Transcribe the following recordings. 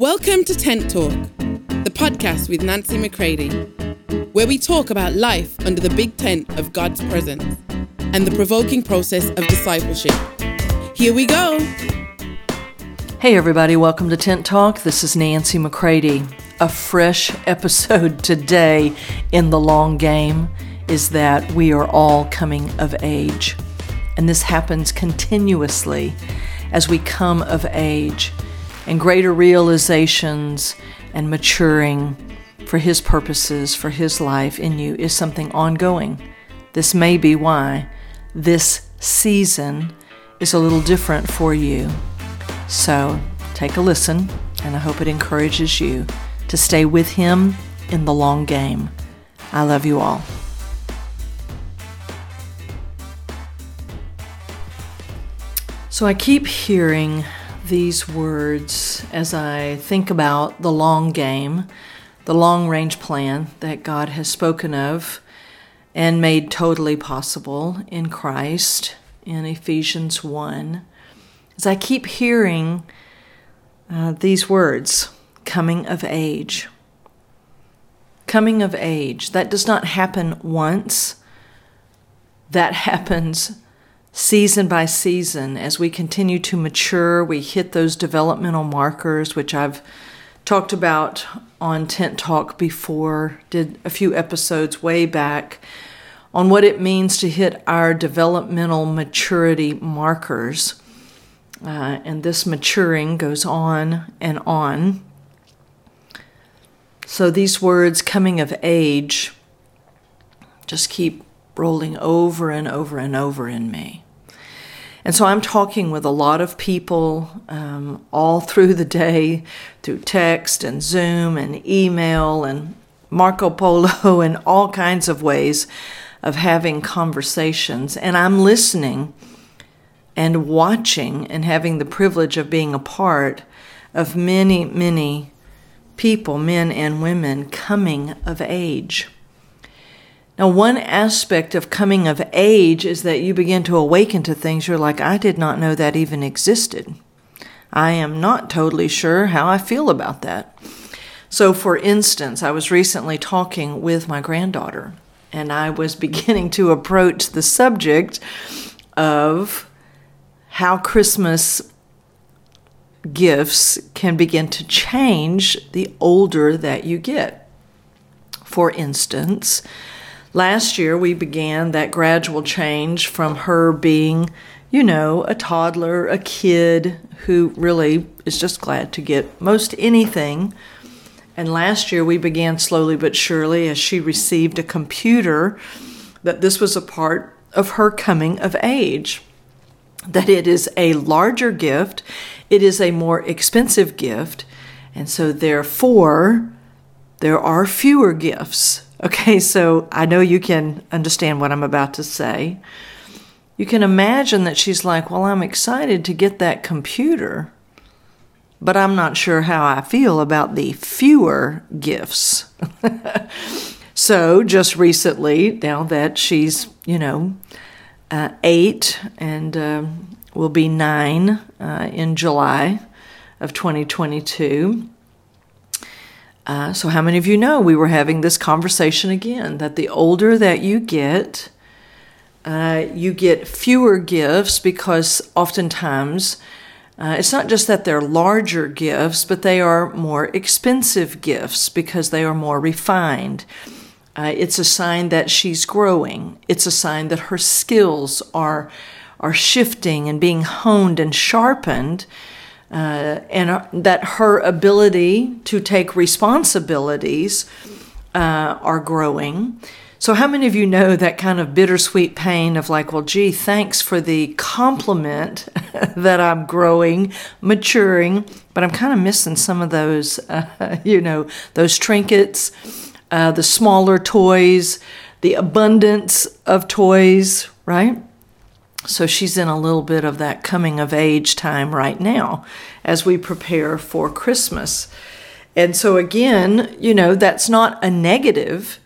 Welcome to Tent Talk, the podcast with Nancy McCready, where we talk about life under the big tent of God's presence and the provoking process of discipleship. Here we go. Hey, everybody, welcome to Tent Talk. This is Nancy McCready. A fresh episode today in the long game is that we are all coming of age. And this happens continuously as we come of age and greater realizations and maturing for His purposes, for His life in you is something ongoing. This may be why this season is a little different for you. So take a listen, and I hope it encourages you to stay with Him in the long game. I love you all. So I keep hearing these words as I think about the long game, the long range plan that God has spoken of and made totally possible in Christ in Ephesians 1. As I keep hearing uh, these words, coming of age. Coming of age, that does not happen once. That happens season by season, as we continue to mature, we hit those developmental markers, which I've talked about on Tent Talk before, did a few episodes way back on what it means to hit our developmental maturity markers. Uh, and this maturing goes on and on. So these words, coming of age, just keep rolling over and over and over in me. And so I'm talking with a lot of people um, all through the day through text and Zoom and email and Marco Polo and all kinds of ways of having conversations. And I'm listening and watching and having the privilege of being a part of many, many people, men and women, coming of age. Now, one aspect of coming of age is that you begin to awaken to things you're like, I did not know that even existed. I am not totally sure how I feel about that. So, for instance, I was recently talking with my granddaughter, and I was beginning to approach the subject of how Christmas gifts can begin to change the older that you get. For instance, Last year, we began that gradual change from her being, you know, a toddler, a kid who really is just glad to get most anything. And last year, we began slowly but surely as she received a computer that this was a part of her coming of age. That it is a larger gift, it is a more expensive gift, and so therefore, there are fewer gifts Okay, so I know you can understand what I'm about to say. You can imagine that she's like, Well, I'm excited to get that computer, but I'm not sure how I feel about the fewer gifts. so, just recently, now that she's, you know, uh, eight and uh, will be nine uh, in July of 2022 uh, so, how many of you know we were having this conversation again that the older that you get, uh, you get fewer gifts because oftentimes uh, it's not just that they're larger gifts, but they are more expensive gifts because they are more refined. Uh, it's a sign that she's growing. It's a sign that her skills are are shifting and being honed and sharpened uh, and uh, that her ability to take responsibilities uh, are growing. So, how many of you know that kind of bittersweet pain of like, well, gee, thanks for the compliment that I'm growing, maturing, but I'm kind of missing some of those, uh, you know, those trinkets, uh, the smaller toys, the abundance of toys, right? So she's in a little bit of that coming of age time right now as we prepare for Christmas. And so, again, you know, that's not a negative.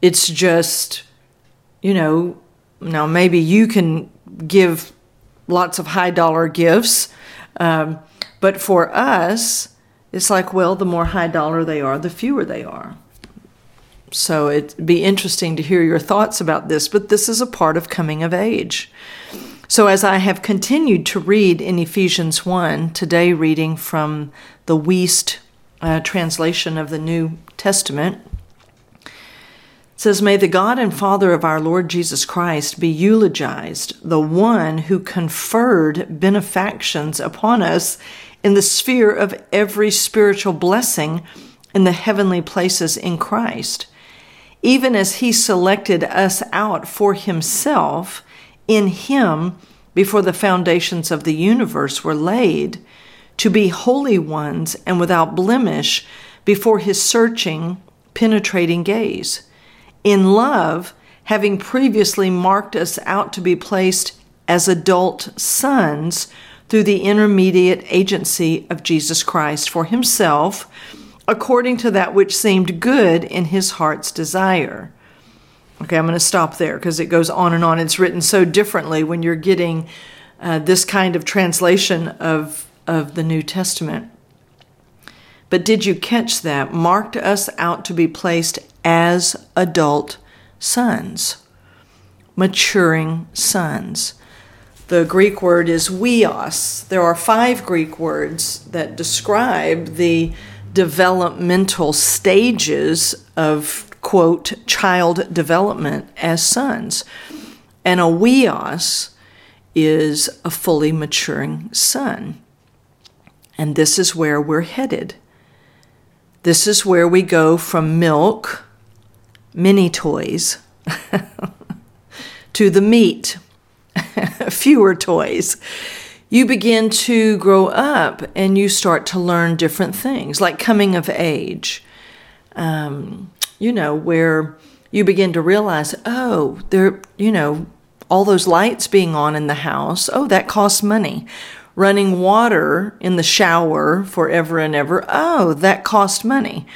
It's just, you know, now maybe you can give lots of high dollar gifts. Um, but for us, it's like, well, the more high dollar they are, the fewer they are. So it'd be interesting to hear your thoughts about this, but this is a part of coming of age. So as I have continued to read in Ephesians 1, today reading from the Wuest uh, translation of the New Testament, it says, May the God and Father of our Lord Jesus Christ be eulogized, the one who conferred benefactions upon us in the sphere of every spiritual blessing in the heavenly places in Christ, even as he selected us out for himself in him before the foundations of the universe were laid, to be holy ones and without blemish before his searching, penetrating gaze. In love, having previously marked us out to be placed as adult sons through the intermediate agency of Jesus Christ for himself, according to that which seemed good in his heart's desire. Okay, I'm going to stop there because it goes on and on. It's written so differently when you're getting uh, this kind of translation of, of the New Testament. But did you catch that? Marked us out to be placed as adult sons, maturing sons. The Greek word is huios. There are five Greek words that describe the developmental stages of, quote, child development as sons. And a huios is a fully maturing son. And this is where we're headed. This is where we go from milk mini toys to the meat, fewer toys. You begin to grow up and you start to learn different things, like coming of age. Um, you know, where you begin to realize, oh, there, you know, all those lights being on in the house, oh, that costs money. Running water in the shower forever and ever, oh, that costs money.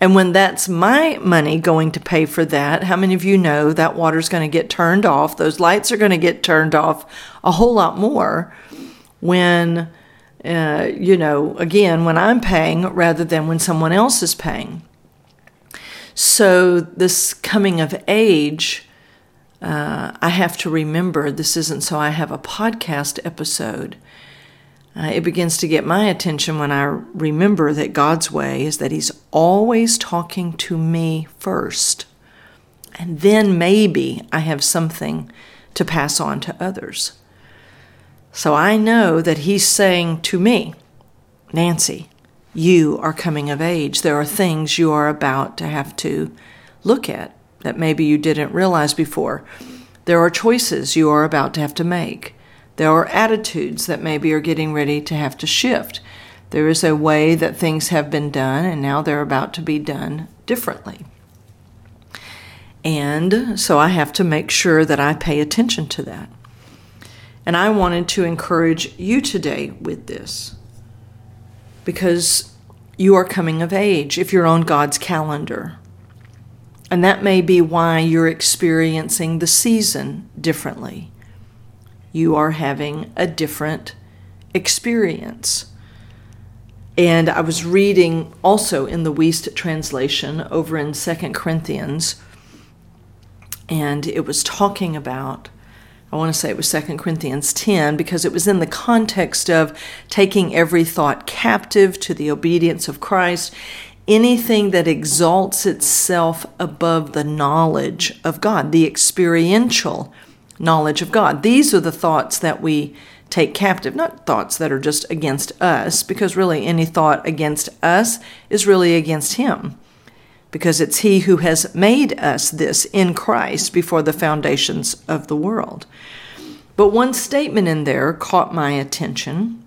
And when that's my money going to pay for that, how many of you know that water's going to get turned off? Those lights are going to get turned off a whole lot more when, uh, you know, again, when I'm paying rather than when someone else is paying. So, this coming of age, uh, I have to remember this isn't so I have a podcast episode. Uh, it begins to get my attention when I remember that God's way is that He's always talking to me first. And then maybe I have something to pass on to others. So I know that He's saying to me, Nancy, you are coming of age. There are things you are about to have to look at that maybe you didn't realize before. There are choices you are about to have to make. There are attitudes that maybe are getting ready to have to shift. There is a way that things have been done, and now they're about to be done differently. And so I have to make sure that I pay attention to that. And I wanted to encourage you today with this because you are coming of age if you're on God's calendar. And that may be why you're experiencing the season differently you are having a different experience. And I was reading also in the Wuest translation over in Second Corinthians, and it was talking about, I want to say it was Second Corinthians 10, because it was in the context of taking every thought captive to the obedience of Christ, anything that exalts itself above the knowledge of God, the experiential knowledge of God. These are the thoughts that we take captive, not thoughts that are just against us, because really any thought against us is really against Him, because it's He who has made us this in Christ before the foundations of the world. But one statement in there caught my attention.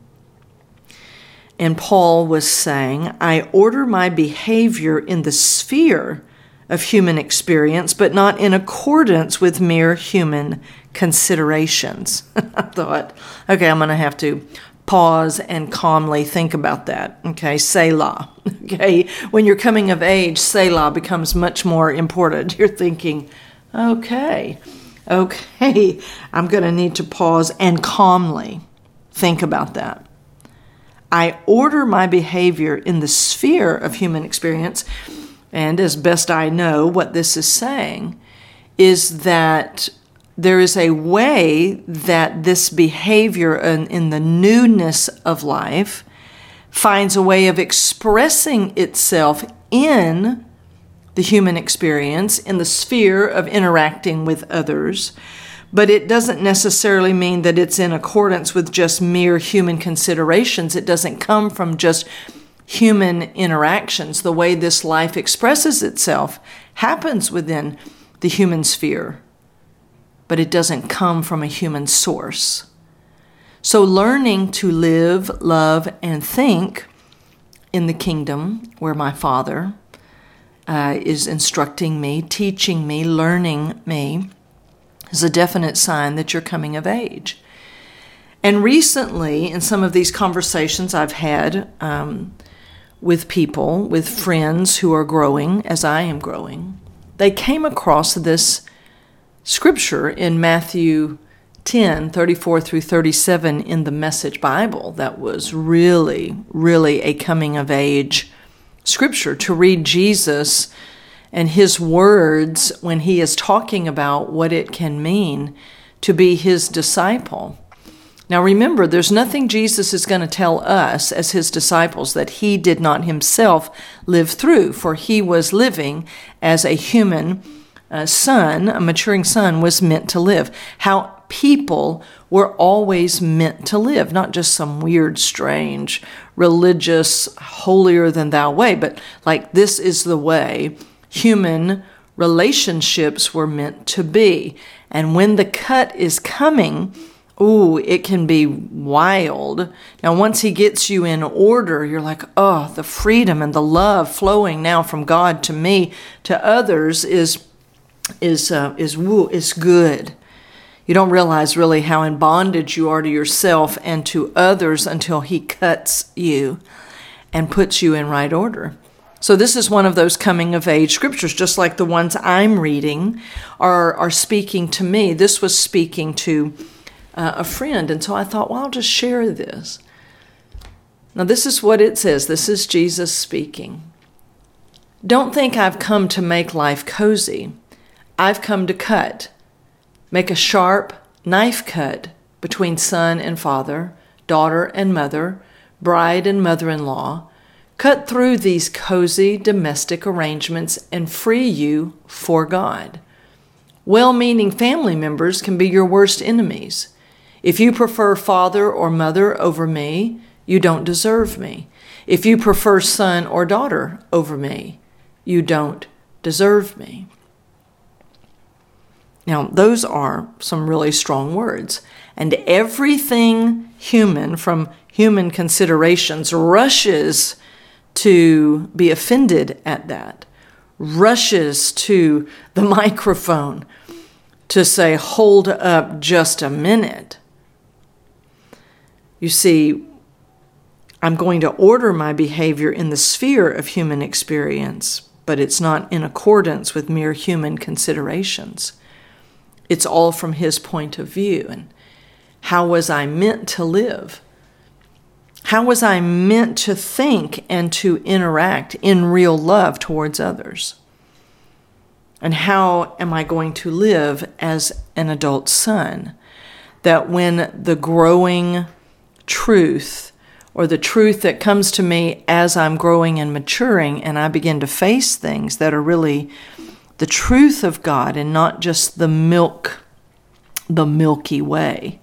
And Paul was saying, I order my behavior in the sphere of human experience, but not in accordance with mere human considerations. I thought, okay, I'm going to have to pause and calmly think about that. Okay, Selah. Okay, when you're coming of age, Selah becomes much more important. You're thinking, okay, okay, I'm going to need to pause and calmly think about that. I order my behavior in the sphere of human experience. And as best I know, what this is saying is that there is a way that this behavior in, in, the newness of life finds a way of expressing itself in the human experience, in the sphere of interacting with others. But it doesn't necessarily mean that it's in accordance with just mere human considerations. It doesn't come from just human interactions. The way this life expresses itself happens within the human sphere but it doesn't come from a human source. So, learning to live, love, and think in the kingdom where my Father uh, is instructing me, teaching me, learning me, is a definite sign that you're coming of age. And recently, in some of these conversations I've had um, with people, with friends who are growing as I am growing, they came across this scripture in Matthew 10 34 through 37 in the Message Bible that was really, really a coming of age scripture to read Jesus and his words when he is talking about what it can mean to be his disciple. Now remember, there's nothing Jesus is going to tell us as his disciples that he did not himself live through, for he was living as a human a son, a maturing son, was meant to live. How people were always meant to live, not just some weird, strange, religious, holier than thou way, but like this is the way human relationships were meant to be. And when the cut is coming, ooh, it can be wild. Now, once he gets you in order, you're like, oh, the freedom and the love flowing now from God to me to others is is uh, is woo is good. You don't realize really how in bondage you are to yourself and to others until He cuts you and puts you in right order. So this is one of those coming of age scriptures, just like the ones I'm reading are are speaking to me. This was speaking to uh, a friend, and so I thought, well, I'll just share this. Now, this is what it says. This is Jesus speaking. Don't think I've come to make life cozy. I've come to cut, make a sharp knife cut between son and father, daughter and mother, bride and mother in law, cut through these cozy domestic arrangements and free you for God. Well meaning family members can be your worst enemies. If you prefer father or mother over me, you don't deserve me. If you prefer son or daughter over me, you don't deserve me. Now, those are some really strong words. And everything human, from human considerations, rushes to be offended at that, rushes to the microphone to say, hold up just a minute. You see, I'm going to order my behavior in the sphere of human experience, but it's not in accordance with mere human considerations. It's all from his point of view. And how was I meant to live? How was I meant to think and to interact in real love towards others? And how am I going to live as an adult son? That when the growing truth or the truth that comes to me as I'm growing and maturing and I begin to face things that are really the truth of God and not just the milk, the Milky Way,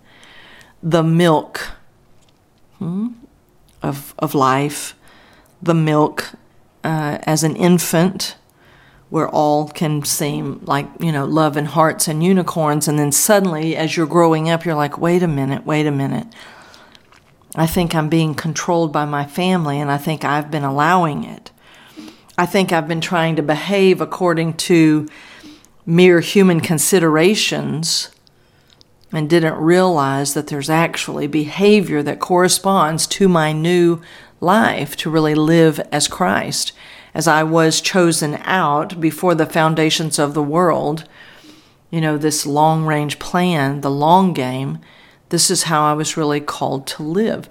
the milk hmm, of, of life, the milk uh, as an infant, where all can seem like, you know, love and hearts and unicorns. And then suddenly, as you're growing up, you're like, wait a minute, wait a minute. I think I'm being controlled by my family, and I think I've been allowing it. I think I've been trying to behave according to mere human considerations and didn't realize that there's actually behavior that corresponds to my new life to really live as Christ. As I was chosen out before the foundations of the world, you know, this long range plan, the long game, this is how I was really called to live.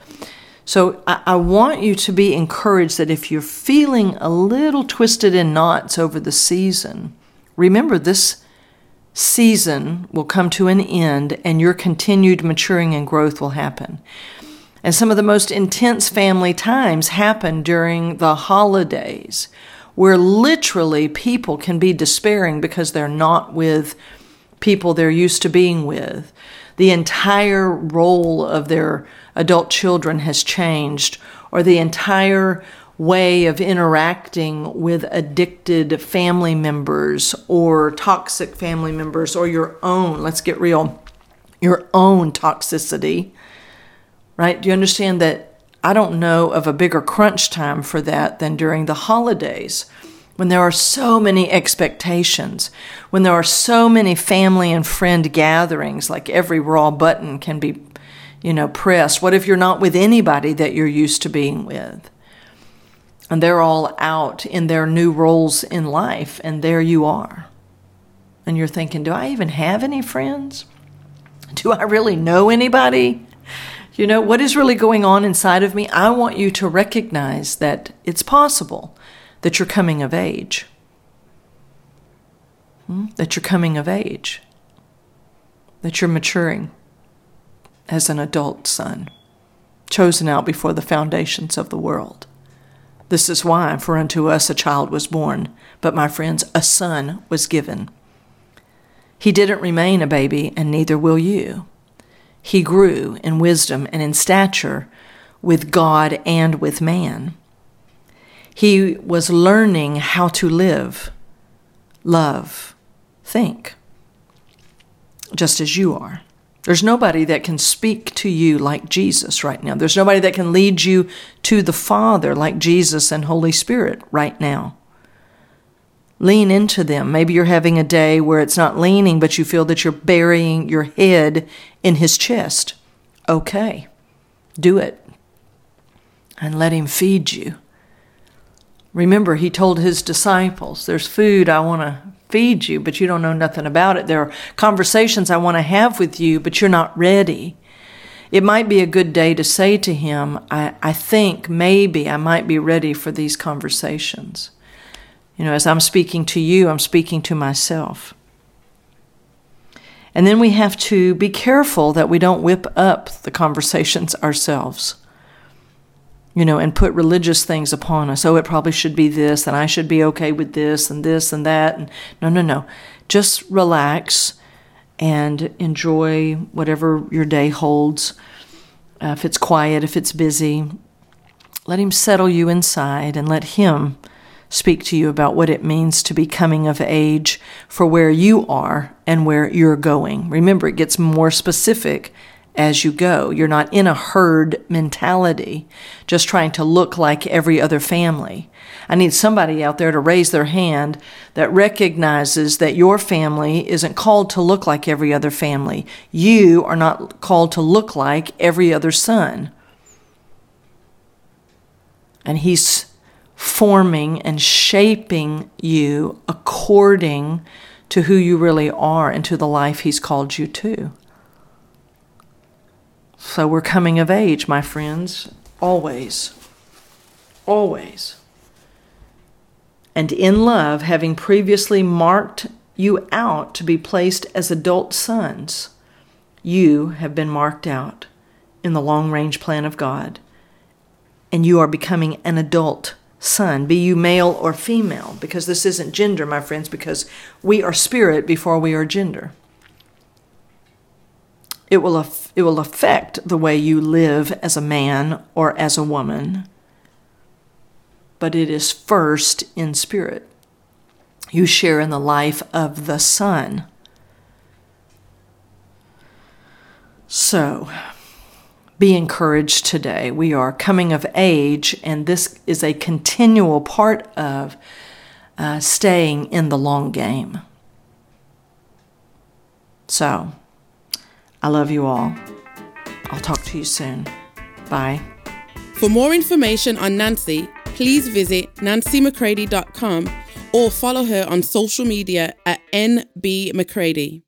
So I, I, want you to be encouraged that if you're feeling a little twisted in knots over the season, remember this season will come to an end and your continued maturing and growth will happen. And some of the most intense family times happen during the holidays, where literally people can be despairing because they're not with people they're used to being with. The entire role of their adult children has changed, or the entire way of interacting with addicted family members or toxic family members or your own, let's get real, your own toxicity right? Do you understand that I don't know of a bigger crunch time for that than during the holidays? When there are so many expectations, when there are so many family and friend gatherings, like every raw button can be, you know, pressed. What if you're not with anybody that you're used to being with? And they're all out in their new roles in life, and there you are. And you're thinking, do I even have any friends? Do I really know anybody? You know, what is really going on inside of me? I want you to recognize that it's possible that you're coming of age. Hmm? That you're coming of age. That you're maturing as an adult son, chosen out before the foundations of the world. This is why, for unto us a child was born, but my friends, a son was given. He didn't remain a baby, and neither will you he grew in wisdom and in stature with God and with man. He was learning how to live, love, think, just as you are. There's nobody that can speak to you like Jesus right now. There's nobody that can lead you to the Father like Jesus and Holy Spirit right now. Lean into them. Maybe you're having a day where it's not leaning, but you feel that you're burying your head in his chest. Okay, do it. And let him feed you. Remember, he told his disciples, There's food I want to feed you, but you don't know nothing about it. There are conversations I want to have with you, but you're not ready. It might be a good day to say to him, I, I think maybe I might be ready for these conversations. You know, as I'm speaking to you, I'm speaking to myself. And then we have to be careful that we don't whip up the conversations ourselves, you know, and put religious things upon us. Oh, it probably should be this, and I should be okay with this, and this, and that. And no, no, no. Just relax and enjoy whatever your day holds. Uh, if it's quiet, if it's busy, let Him settle you inside and let Him speak to you about what it means to be coming of age for where you are and where you're going. Remember, it gets more specific as you go. You're not in a herd mentality, just trying to look like every other family. I need somebody out there to raise their hand that recognizes that your family isn't called to look like every other family. You are not called to look like every other son. And he's forming and shaping you according to who you really are and to the life He's called you to. So we're coming of age, my friends, always. Always. And in love, having previously marked you out to be placed as adult sons, you have been marked out in the long range plan of God, and you are becoming an adult son, be you male or female, because this isn't gender, my friends, because we are spirit before we are gender. It will, af- it will affect the way you live as a man or as a woman, but it is first in spirit. You share in the life of the Son. So, be encouraged today. We are coming of age, and this is a continual part of uh, staying in the long game. So, I love you all. I'll talk to you soon. Bye. For more information on Nancy, please visit nancymccready.com or follow her on social media at nbmccready.